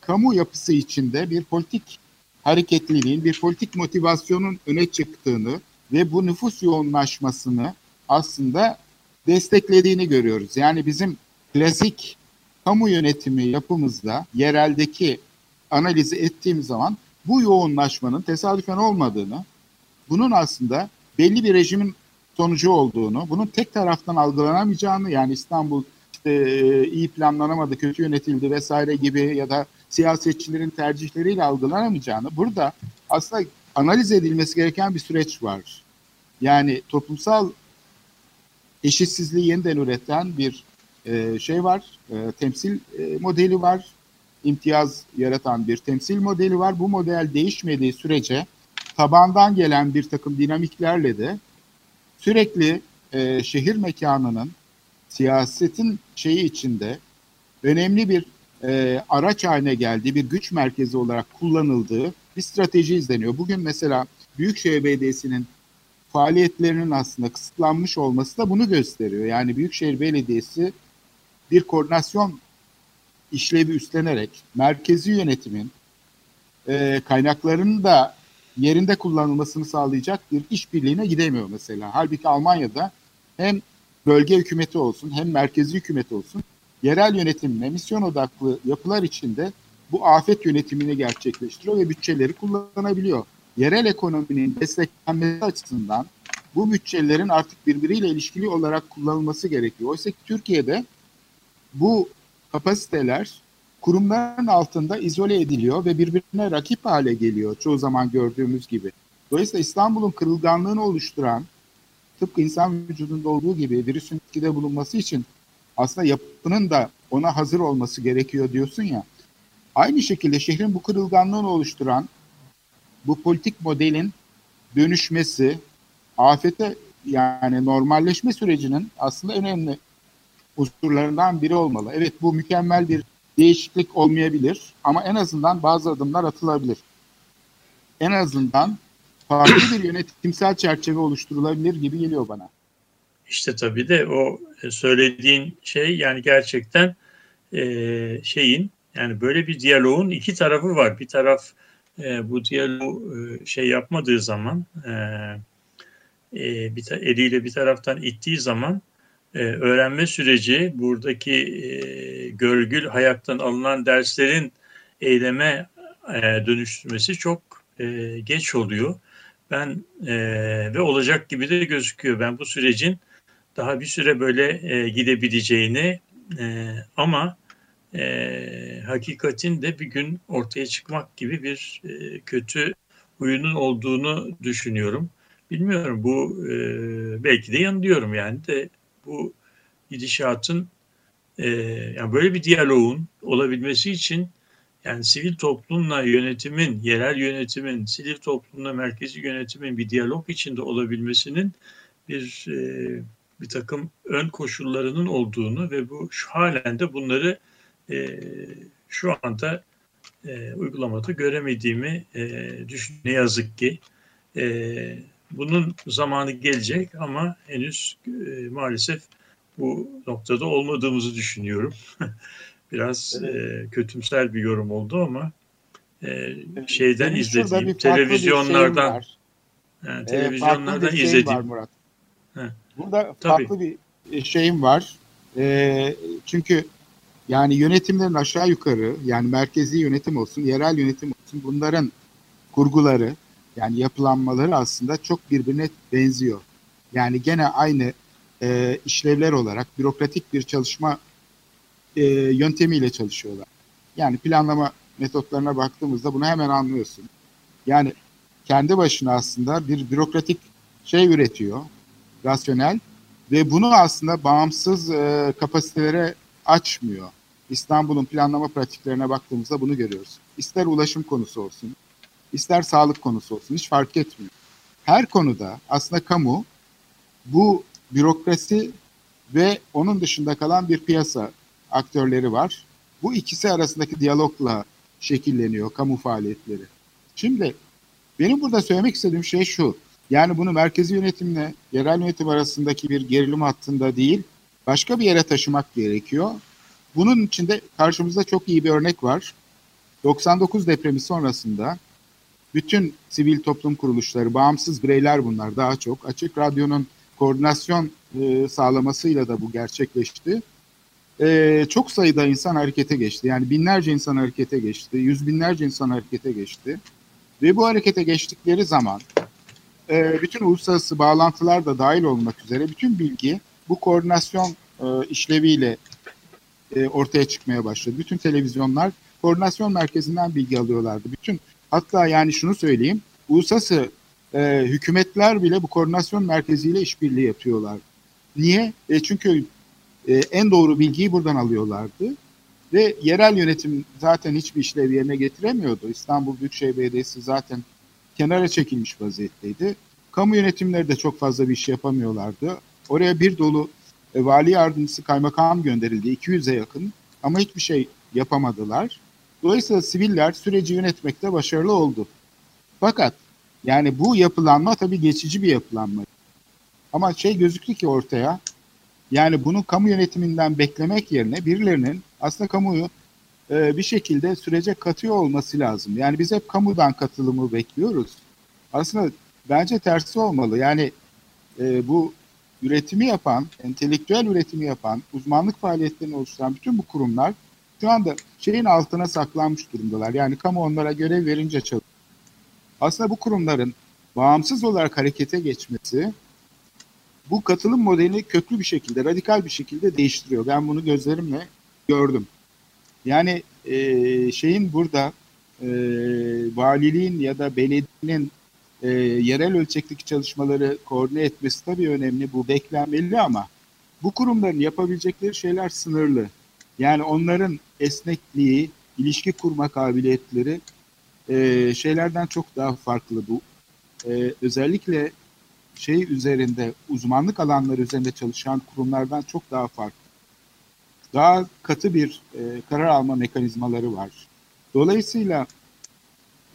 kamu yapısı içinde bir politik hareketliliğin, bir politik motivasyonun öne çıktığını ve bu nüfus yoğunlaşmasını aslında desteklediğini görüyoruz. Yani bizim klasik kamu yönetimi yapımızda yereldeki analizi ettiğim zaman bu yoğunlaşmanın tesadüfen olmadığını, bunun aslında belli bir rejimin sonucu olduğunu, bunun tek taraftan algılanamayacağını yani İstanbul işte e, iyi planlanamadı, kötü yönetildi vesaire gibi ya da siyasetçilerin tercihleriyle algılanamayacağını burada aslında analiz edilmesi gereken bir süreç var. Yani toplumsal eşitsizliği yeniden üreten bir e, şey var, e, temsil e, modeli var, imtiyaz yaratan bir temsil modeli var. Bu model değişmediği sürece tabandan gelen bir takım dinamiklerle de sürekli e, şehir mekanının siyasetin şeyi içinde önemli bir e, araç haline geldiği, bir güç merkezi olarak kullanıldığı bir strateji izleniyor. Bugün mesela Büyükşehir Belediyesi'nin faaliyetlerinin aslında kısıtlanmış olması da bunu gösteriyor. Yani Büyükşehir Belediyesi bir koordinasyon işlevi üstlenerek merkezi yönetimin e, kaynaklarının da yerinde kullanılmasını sağlayacak bir işbirliğine gidemiyor mesela. Halbuki Almanya'da hem bölge hükümeti olsun hem merkezi hükümet olsun yerel yönetimine misyon odaklı yapılar içinde bu afet yönetimini gerçekleştiriyor ve bütçeleri kullanabiliyor. Yerel ekonominin desteklenmesi açısından bu bütçelerin artık birbiriyle ilişkili olarak kullanılması gerekiyor. Oysa ki Türkiye'de bu kapasiteler kurumların altında izole ediliyor ve birbirine rakip hale geliyor çoğu zaman gördüğümüz gibi. Dolayısıyla İstanbul'un kırılganlığını oluşturan tıpkı insan vücudunda olduğu gibi virüsün etkide bulunması için aslında yapının da ona hazır olması gerekiyor diyorsun ya. Aynı şekilde şehrin bu kırılganlığını oluşturan bu politik modelin dönüşmesi, afete yani normalleşme sürecinin aslında önemli unsurlarından biri olmalı. Evet bu mükemmel bir değişiklik olmayabilir ama en azından bazı adımlar atılabilir. En azından farklı bir yönetimsel çerçeve oluşturulabilir gibi geliyor bana. İşte tabii de o e, söylediğin şey yani gerçekten e, şeyin yani böyle bir diyaloğun iki tarafı var. Bir taraf e, bu diyaloğu e, şey yapmadığı zaman e, e, bir eliyle bir taraftan ittiği zaman e, öğrenme süreci buradaki e, görgül hayattan alınan derslerin eyleme e, dönüştürmesi çok e, geç oluyor. Ben e, ve olacak gibi de gözüküyor. Ben bu sürecin daha bir süre böyle e, gidebileceğini e, ama e, hakikatin de bir gün ortaya çıkmak gibi bir e, kötü huyunun olduğunu düşünüyorum. Bilmiyorum bu e, belki de yanılıyorum yani de bu gidişatın e, yani böyle bir diyaloğun olabilmesi için yani sivil toplumla yönetimin, yerel yönetimin, sivil toplumla merkezi yönetimin bir diyalog içinde olabilmesinin bir e, bir takım ön koşullarının olduğunu ve bu şu halen de bunları e, şu anda e, uygulamada göremediğimi e, düşün. Ne yazık ki e, bunun zamanı gelecek ama henüz e, maalesef bu noktada olmadığımızı düşünüyorum. Biraz evet. e, kötümser bir yorum oldu ama e, şeyden Benim izlediğim televizyonlardan yani, televizyonlardan ee, izlediğim var Murat. Burada Tabii. farklı bir şeyim var. E, çünkü yani yönetimlerin aşağı yukarı yani merkezi yönetim olsun, yerel yönetim olsun bunların kurguları yani yapılanmaları aslında çok birbirine benziyor. Yani gene aynı e, işlevler olarak bürokratik bir çalışma e, yöntemiyle çalışıyorlar. Yani planlama metotlarına baktığımızda bunu hemen anlıyorsun. Yani kendi başına aslında bir bürokratik şey üretiyor, rasyonel ve bunu aslında bağımsız e, kapasitelere açmıyor. İstanbul'un planlama pratiklerine baktığımızda bunu görüyoruz. İster ulaşım konusu olsun, ister sağlık konusu olsun hiç fark etmiyor. Her konuda aslında kamu bu bürokrasi ve onun dışında kalan bir piyasa aktörleri var. Bu ikisi arasındaki diyalogla şekilleniyor kamu faaliyetleri. Şimdi benim burada söylemek istediğim şey şu. Yani bunu merkezi yönetimle yerel yönetim arasındaki bir gerilim hattında değil, başka bir yere taşımak gerekiyor. Bunun içinde karşımızda çok iyi bir örnek var. 99 depremi sonrasında bütün sivil toplum kuruluşları, bağımsız bireyler bunlar daha çok. Açık Radyo'nun koordinasyon e, sağlamasıyla da bu gerçekleşti. E, çok sayıda insan harekete geçti. Yani binlerce insan harekete geçti, yüz binlerce insan harekete geçti. Ve bu harekete geçtikleri zaman e, bütün uluslararası bağlantılar da dahil olmak üzere bütün bilgi bu koordinasyon e, işleviyle e, ortaya çıkmaya başladı. Bütün televizyonlar koordinasyon merkezinden bilgi alıyorlardı. Bütün hatta yani şunu söyleyeyim, uluslararası e, hükümetler bile bu koordinasyon merkeziyle işbirliği yapıyorlar. Niye? E, çünkü e, en doğru bilgiyi buradan alıyorlardı. Ve yerel yönetim zaten hiçbir işlev yerine getiremiyordu. İstanbul Büyükşehir Belediyesi zaten kenara çekilmiş vaziyetteydi. Kamu yönetimleri de çok fazla bir iş yapamıyorlardı. Oraya bir dolu e, vali yardımcısı kaymakam gönderildi 200'e yakın ama hiçbir şey yapamadılar. Dolayısıyla siviller süreci yönetmekte başarılı oldu. Fakat yani bu yapılanma tabii geçici bir yapılanma. Ama şey gözüktü ki ortaya yani bunu kamu yönetiminden beklemek yerine birilerinin aslında kamuyu e, bir şekilde sürece katıyor olması lazım. Yani biz hep kamudan katılımı bekliyoruz. Aslında bence tersi olmalı. Yani e, bu üretimi yapan, entelektüel üretimi yapan, uzmanlık faaliyetlerini oluşturan bütün bu kurumlar şu anda şeyin altına saklanmış durumdalar. Yani kamu onlara görev verince çalışıyor. Aslında bu kurumların bağımsız olarak harekete geçmesi bu katılım modelini köklü bir şekilde, radikal bir şekilde değiştiriyor. Ben bunu gözlerimle gördüm. Yani e, şeyin burada e, valiliğin ya da belediyenin e, yerel ölçekteki çalışmaları koordine etmesi tabii önemli. Bu beklenmeli ama bu kurumların yapabilecekleri şeyler sınırlı. Yani onların esnekliği, ilişki kurma kabiliyetleri e, şeylerden çok daha farklı bu. E, özellikle şey üzerinde, uzmanlık alanları üzerinde çalışan kurumlardan çok daha farklı. Daha katı bir e, karar alma mekanizmaları var. Dolayısıyla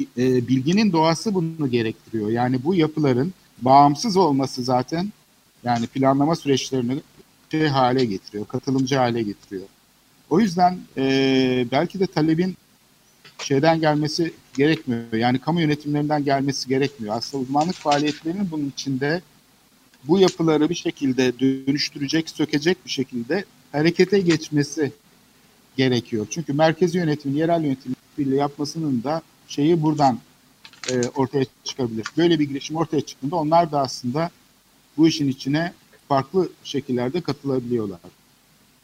e, bilginin doğası bunu gerektiriyor. Yani bu yapıların bağımsız olması zaten yani planlama süreçlerini şey hale getiriyor, katılımcı hale getiriyor. O yüzden e, belki de talebin şeyden gelmesi gerekmiyor. Yani kamu yönetimlerinden gelmesi gerekmiyor. Aslında uzmanlık faaliyetlerinin bunun içinde bu yapıları bir şekilde dönüştürecek, sökecek bir şekilde harekete geçmesi gerekiyor. Çünkü merkezi yönetimin, yerel yönetimin birliği yapmasının da şeyi buradan e, ortaya çıkabilir. Böyle bir girişim ortaya çıktığında onlar da aslında bu işin içine farklı şekillerde katılabiliyorlar.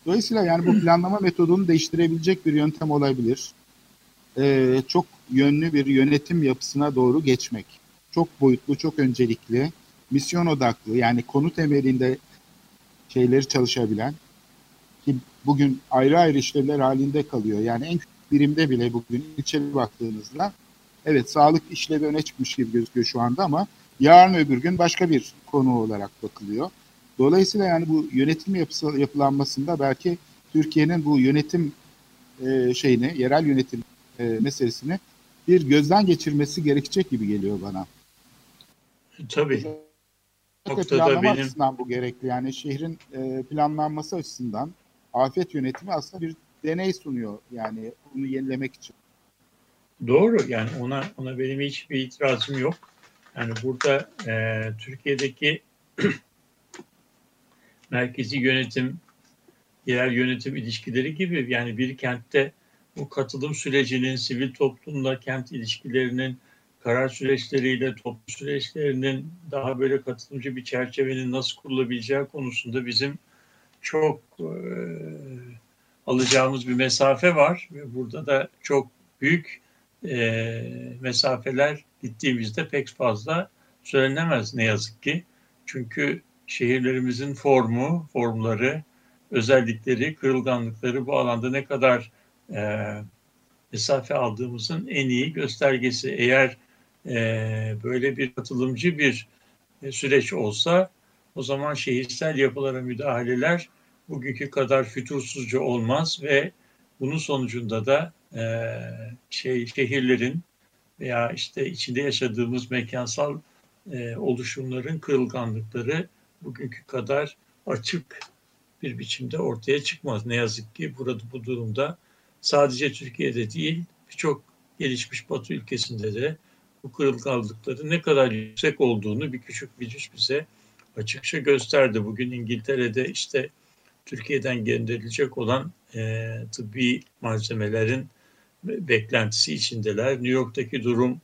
Dolayısıyla yani bu planlama metodunu değiştirebilecek bir yöntem olabilir. Ee, çok yönlü bir yönetim yapısına doğru geçmek. Çok boyutlu, çok öncelikli, misyon odaklı yani konu temelinde şeyleri çalışabilen ki bugün ayrı ayrı işlevler halinde kalıyor. Yani en küçük birimde bile bugün içeri baktığınızda evet sağlık işlevi öne çıkmış gibi gözüküyor şu anda ama yarın öbür gün başka bir konu olarak bakılıyor. Dolayısıyla yani bu yönetim yapısı, yapılanmasında belki Türkiye'nin bu yönetim e, şeyini, yerel yönetim e, meselesini bir gözden geçirmesi gerekecek gibi geliyor bana. Tabii. Noktada benim... açısından bu gerekli. Yani şehrin e, planlanması açısından afet yönetimi aslında bir deney sunuyor. Yani bunu yenilemek için. Doğru. Yani ona ona benim hiçbir itirazım yok. Yani burada e, Türkiye'deki merkezi yönetim, yerel yönetim ilişkileri gibi yani bir kentte bu katılım sürecinin, sivil toplumla kent ilişkilerinin, karar süreçleriyle toplum süreçlerinin daha böyle katılımcı bir çerçevenin nasıl kurulabileceği konusunda bizim çok e, alacağımız bir mesafe var ve burada da çok büyük e, mesafeler gittiğimizde pek fazla söylenemez ne yazık ki. Çünkü şehirlerimizin formu, formları, özellikleri, kırılganlıkları bu alanda ne kadar e, mesafe aldığımızın en iyi göstergesi. Eğer e, böyle bir katılımcı bir e, süreç olsa o zaman şehirsel yapılara müdahaleler bugünkü kadar fütursuzca olmaz ve bunun sonucunda da e, şey şehirlerin veya işte içinde yaşadığımız mekansal e, oluşumların kırılganlıkları bugünkü kadar açık bir biçimde ortaya çıkmaz. Ne yazık ki burada bu durumda sadece Türkiye'de değil birçok gelişmiş Batı ülkesinde de bu kırılganlıkların ne kadar yüksek olduğunu bir küçük virüs bize açıkça gösterdi. Bugün İngiltere'de işte Türkiye'den gönderilecek olan e, tıbbi malzemelerin beklentisi içindeler. New York'taki durum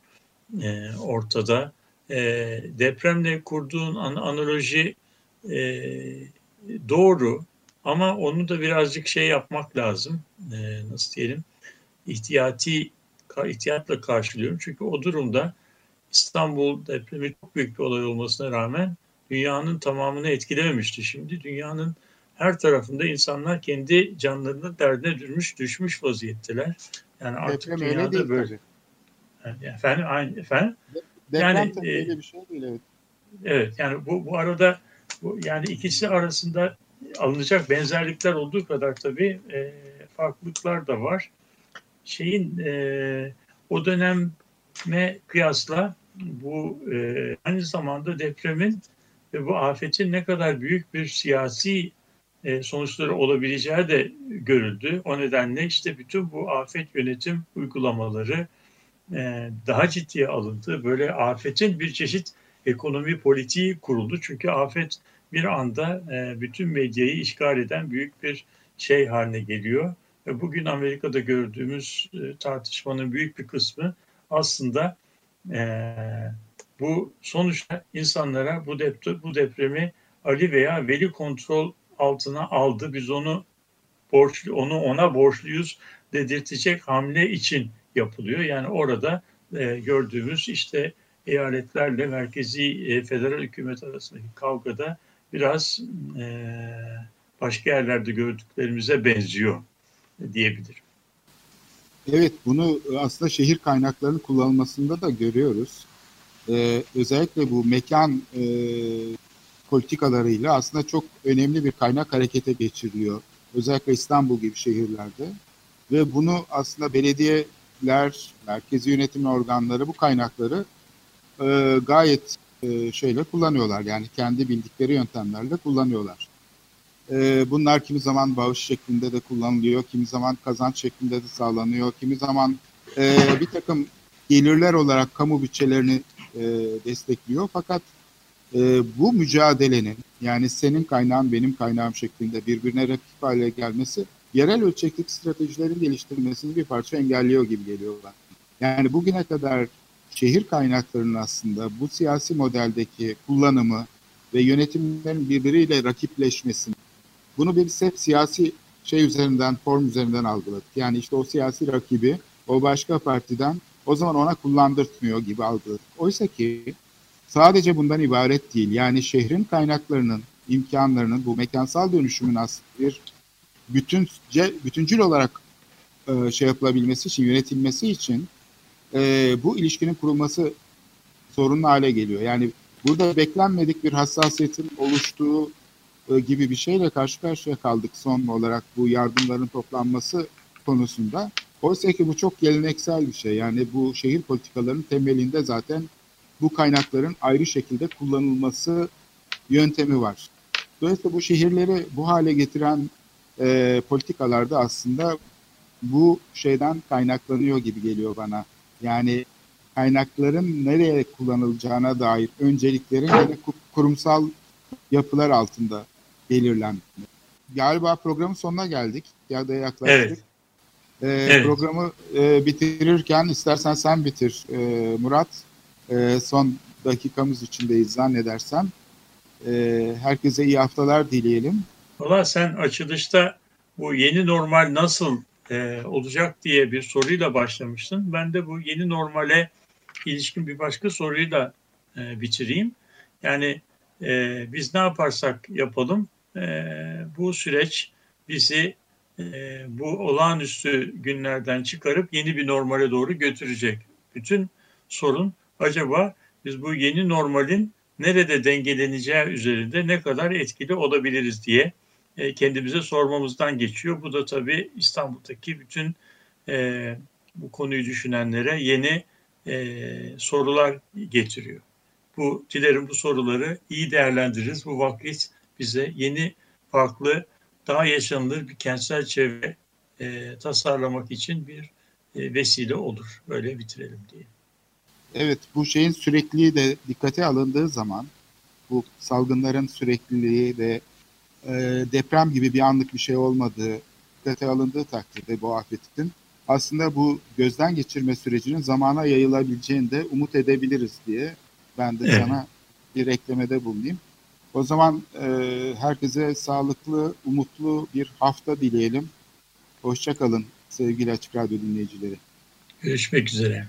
e, ortada. E, depremle kurduğun an analoji e, doğru ama onu da birazcık şey yapmak lazım. E, nasıl diyelim? İhtiyati ihtiyatla karşılıyorum. Çünkü o durumda İstanbul depremi çok büyük bir olay olmasına rağmen dünyanın tamamını etkilememişti. Şimdi dünyanın her tarafında insanlar kendi canlarını derdine düşmüş, düşmüş vaziyetteler. Yani artık Deprem dünyada değil böyle. Yani efendim, aynı, efendim? Deprem Yani, e, bir şey değil evet. Evet yani bu, bu arada bu, yani ikisi arasında alınacak benzerlikler olduğu kadar tabii e, farklılıklar da var. Şeyin e, o döneme kıyasla bu e, aynı zamanda depremin ve bu afetin ne kadar büyük bir siyasi e, sonuçları olabileceği de görüldü. O nedenle işte bütün bu afet yönetim uygulamaları e, daha ciddiye alındı. Böyle afetin bir çeşit ekonomi politiği kuruldu. Çünkü afet bir anda e, bütün medyayı işgal eden büyük bir şey haline geliyor. Ve bugün Amerika'da gördüğümüz e, tartışmanın büyük bir kısmı aslında e, bu sonuçta insanlara bu, dep bu depremi Ali veya Veli kontrol altına aldı. Biz onu borçlu, onu ona borçluyuz dedirtecek hamle için yapılıyor. Yani orada e, gördüğümüz işte eyaletlerle merkezi e, federal hükümet arasındaki kavgada biraz e, başka yerlerde gördüklerimize benziyor diyebilirim. Evet bunu aslında şehir kaynaklarının kullanılmasında da görüyoruz. Ee, özellikle bu mekan e, politikalarıyla aslında çok önemli bir kaynak harekete geçiriliyor. Özellikle İstanbul gibi şehirlerde. Ve bunu aslında belediyeler, merkezi yönetim organları bu kaynakları e, gayet e, şeyle kullanıyorlar. Yani kendi bildikleri yöntemlerle kullanıyorlar. E, bunlar kimi zaman bağış şeklinde de kullanılıyor, kimi zaman kazanç şeklinde de sağlanıyor, kimi zaman e, bir takım gelirler olarak kamu bütçelerini e, destekliyor. Fakat e, bu mücadelenin yani senin kaynağın benim kaynağım şeklinde birbirine rakip hale gelmesi yerel ölçekteki stratejilerin geliştirilmesini bir parça engelliyor gibi geliyor bana. Yani bugüne kadar şehir kaynaklarının aslında bu siyasi modeldeki kullanımı ve yönetimlerin birbiriyle rakipleşmesini bunu biz hep siyasi şey üzerinden, form üzerinden algıladık. Yani işte o siyasi rakibi o başka partiden o zaman ona kullandırtmıyor gibi algıladık. Oysa ki sadece bundan ibaret değil. Yani şehrin kaynaklarının, imkanlarının, bu mekansal dönüşümün aslında bir bütünce, bütüncül olarak e, şey yapılabilmesi için, yönetilmesi için e, bu ilişkinin kurulması sorunlu hale geliyor. Yani burada beklenmedik bir hassasiyetin oluştuğu e, gibi bir şeyle karşı karşıya kaldık son olarak bu yardımların toplanması konusunda. Oysa ki bu çok geleneksel bir şey. Yani bu şehir politikalarının temelinde zaten bu kaynakların ayrı şekilde kullanılması yöntemi var. Dolayısıyla bu şehirleri bu hale getiren e, politikalarda aslında bu şeyden kaynaklanıyor gibi geliyor bana. Yani kaynakların nereye kullanılacağına dair önceliklerin yine kurumsal yapılar altında belirlenmesi. Galiba programın sonuna geldik ya da yaklaştık. Evet. Ee, evet. Programı e, bitirirken istersen sen bitir e, Murat. E, son dakikamız içindeyiz zannedersem. E, herkese iyi haftalar dileyelim. Valla sen açılışta bu yeni normal nasıl e, olacak diye bir soruyla başlamıştın. Ben de bu yeni normale ilişkin bir başka soruyu da e, bitireyim. Yani e, biz ne yaparsak yapalım e, bu süreç bizi e, bu olağanüstü günlerden çıkarıp yeni bir normale doğru götürecek. Bütün sorun acaba biz bu yeni normalin nerede dengeleneceği üzerinde ne kadar etkili olabiliriz diye e, kendimize sormamızdan geçiyor. Bu da tabii İstanbul'daki bütün e, bu konuyu düşünenlere yeni e, sorular getiriyor. Bu dilerim bu soruları iyi değerlendiririz. Bu vakit bize yeni farklı daha yaşanılır bir kentsel çevre e, tasarlamak için bir e, vesile olur. Böyle bitirelim diye. Evet bu şeyin sürekliliği de dikkate alındığı zaman bu salgınların sürekliliği ve e, deprem gibi bir anlık bir şey olmadığı dikkate alındığı takdirde bu afetin aslında bu gözden geçirme sürecinin zamana yayılabileceğini de umut edebiliriz diye ben de Evet. sana bir eklemede bulunayım. O zaman e, herkese sağlıklı, umutlu bir hafta dileyelim. Hoşçakalın sevgili Açık Radyo dinleyicileri. Görüşmek üzere.